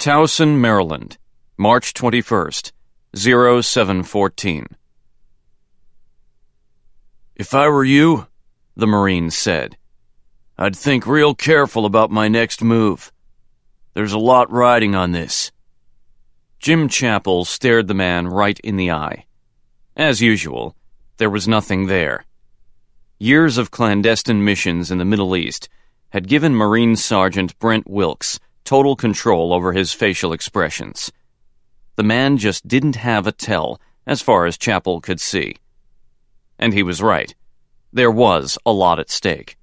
Towson, Maryland, March 21st, 0714. If I were you, the Marine said, I'd think real careful about my next move. There's a lot riding on this. Jim Chapel stared the man right in the eye. As usual, there was nothing there. Years of clandestine missions in the Middle East had given Marine Sergeant Brent Wilkes total control over his facial expressions. The man just didn't have a tell as far as Chapel could see. And he was right. There was a lot at stake.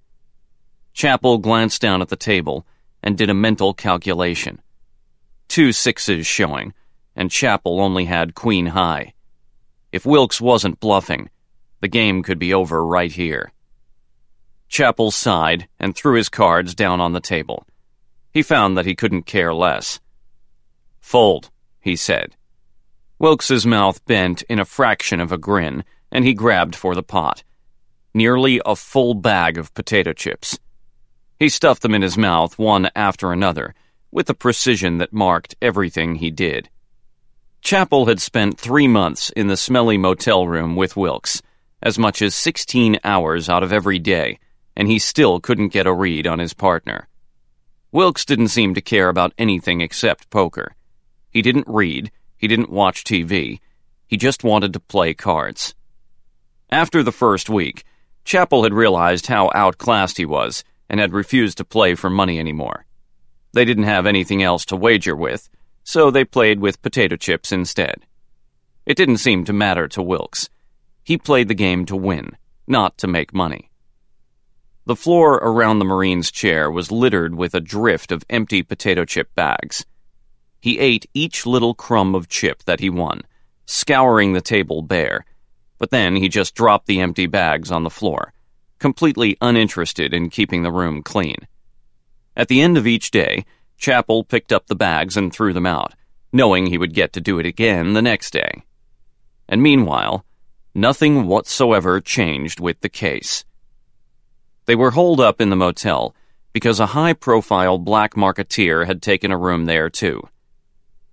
Chapel glanced down at the table and did a mental calculation. Two sixes showing, and Chapel only had queen high. If Wilkes wasn't bluffing, the game could be over right here. Chapel sighed and threw his cards down on the table. He found that he couldn't care less. Fold, he said. Wilkes's mouth bent in a fraction of a grin, and he grabbed for the pot. Nearly a full bag of potato chips. He stuffed them in his mouth one after another, with a precision that marked everything he did. Chapel had spent three months in the smelly motel room with Wilkes, as much as 16 hours out of every day, and he still couldn't get a read on his partner. Wilkes didn't seem to care about anything except poker. He didn't read, he didn't watch TV, he just wanted to play cards. After the first week, Chapel had realized how outclassed he was and had refused to play for money anymore. They didn't have anything else to wager with, so they played with potato chips instead. It didn't seem to matter to Wilkes. He played the game to win, not to make money. The floor around the Marine's chair was littered with a drift of empty potato chip bags. He ate each little crumb of chip that he won, scouring the table bare, but then he just dropped the empty bags on the floor, completely uninterested in keeping the room clean. At the end of each day, Chapel picked up the bags and threw them out, knowing he would get to do it again the next day. And meanwhile, nothing whatsoever changed with the case. They were holed up in the motel because a high profile black marketeer had taken a room there, too.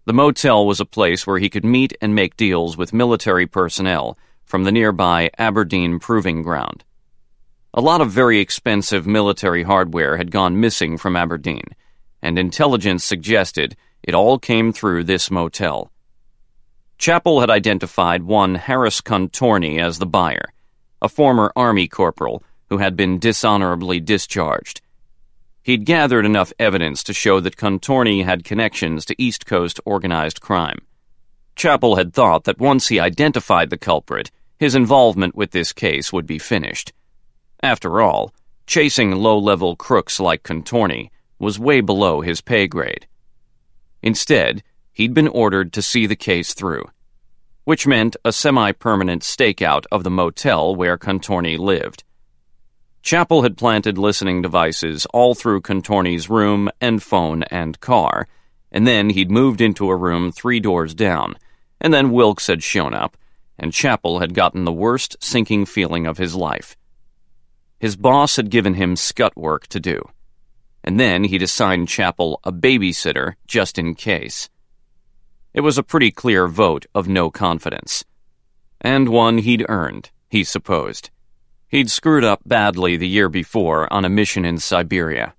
The motel was a place where he could meet and make deals with military personnel from the nearby Aberdeen Proving Ground. A lot of very expensive military hardware had gone missing from Aberdeen, and intelligence suggested it all came through this motel. Chapel had identified one Harris Contorney as the buyer, a former Army corporal who had been dishonorably discharged. He'd gathered enough evidence to show that Contorney had connections to East Coast organized crime. Chapel had thought that once he identified the culprit, his involvement with this case would be finished. After all, chasing low level crooks like Contorney was way below his pay grade. Instead, he'd been ordered to see the case through, which meant a semi permanent stakeout of the motel where Contorney lived. Chapel had planted listening devices all through Contorney's room and phone and car, and then he'd moved into a room three doors down, and then Wilkes had shown up, and Chapel had gotten the worst sinking feeling of his life. His boss had given him scut work to do, and then he'd assigned Chapel a babysitter just in case. It was a pretty clear vote of no confidence, and one he'd earned, he supposed. He'd screwed up badly the year before on a mission in Siberia,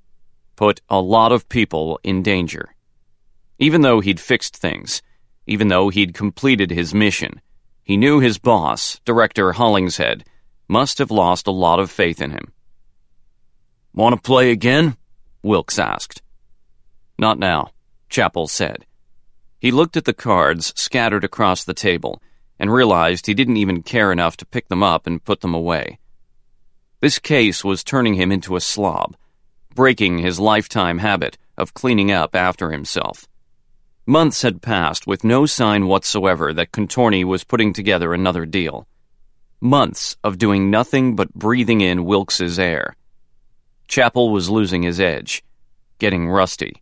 put a lot of people in danger. Even though he'd fixed things, even though he'd completed his mission, he knew his boss, Director Hollingshead, must have lost a lot of faith in him. Want to play again? Wilkes asked. Not now, Chapel said. He looked at the cards scattered across the table and realized he didn't even care enough to pick them up and put them away. This case was turning him into a slob, breaking his lifetime habit of cleaning up after himself. Months had passed with no sign whatsoever that Contorney was putting together another deal. Months of doing nothing but breathing in Wilkes's air. Chapel was losing his edge, getting rusty.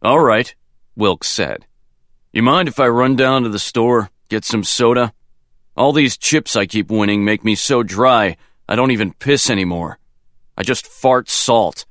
All right, Wilkes said. You mind if I run down to the store, get some soda? All these chips I keep winning make me so dry I don't even piss anymore. I just fart salt.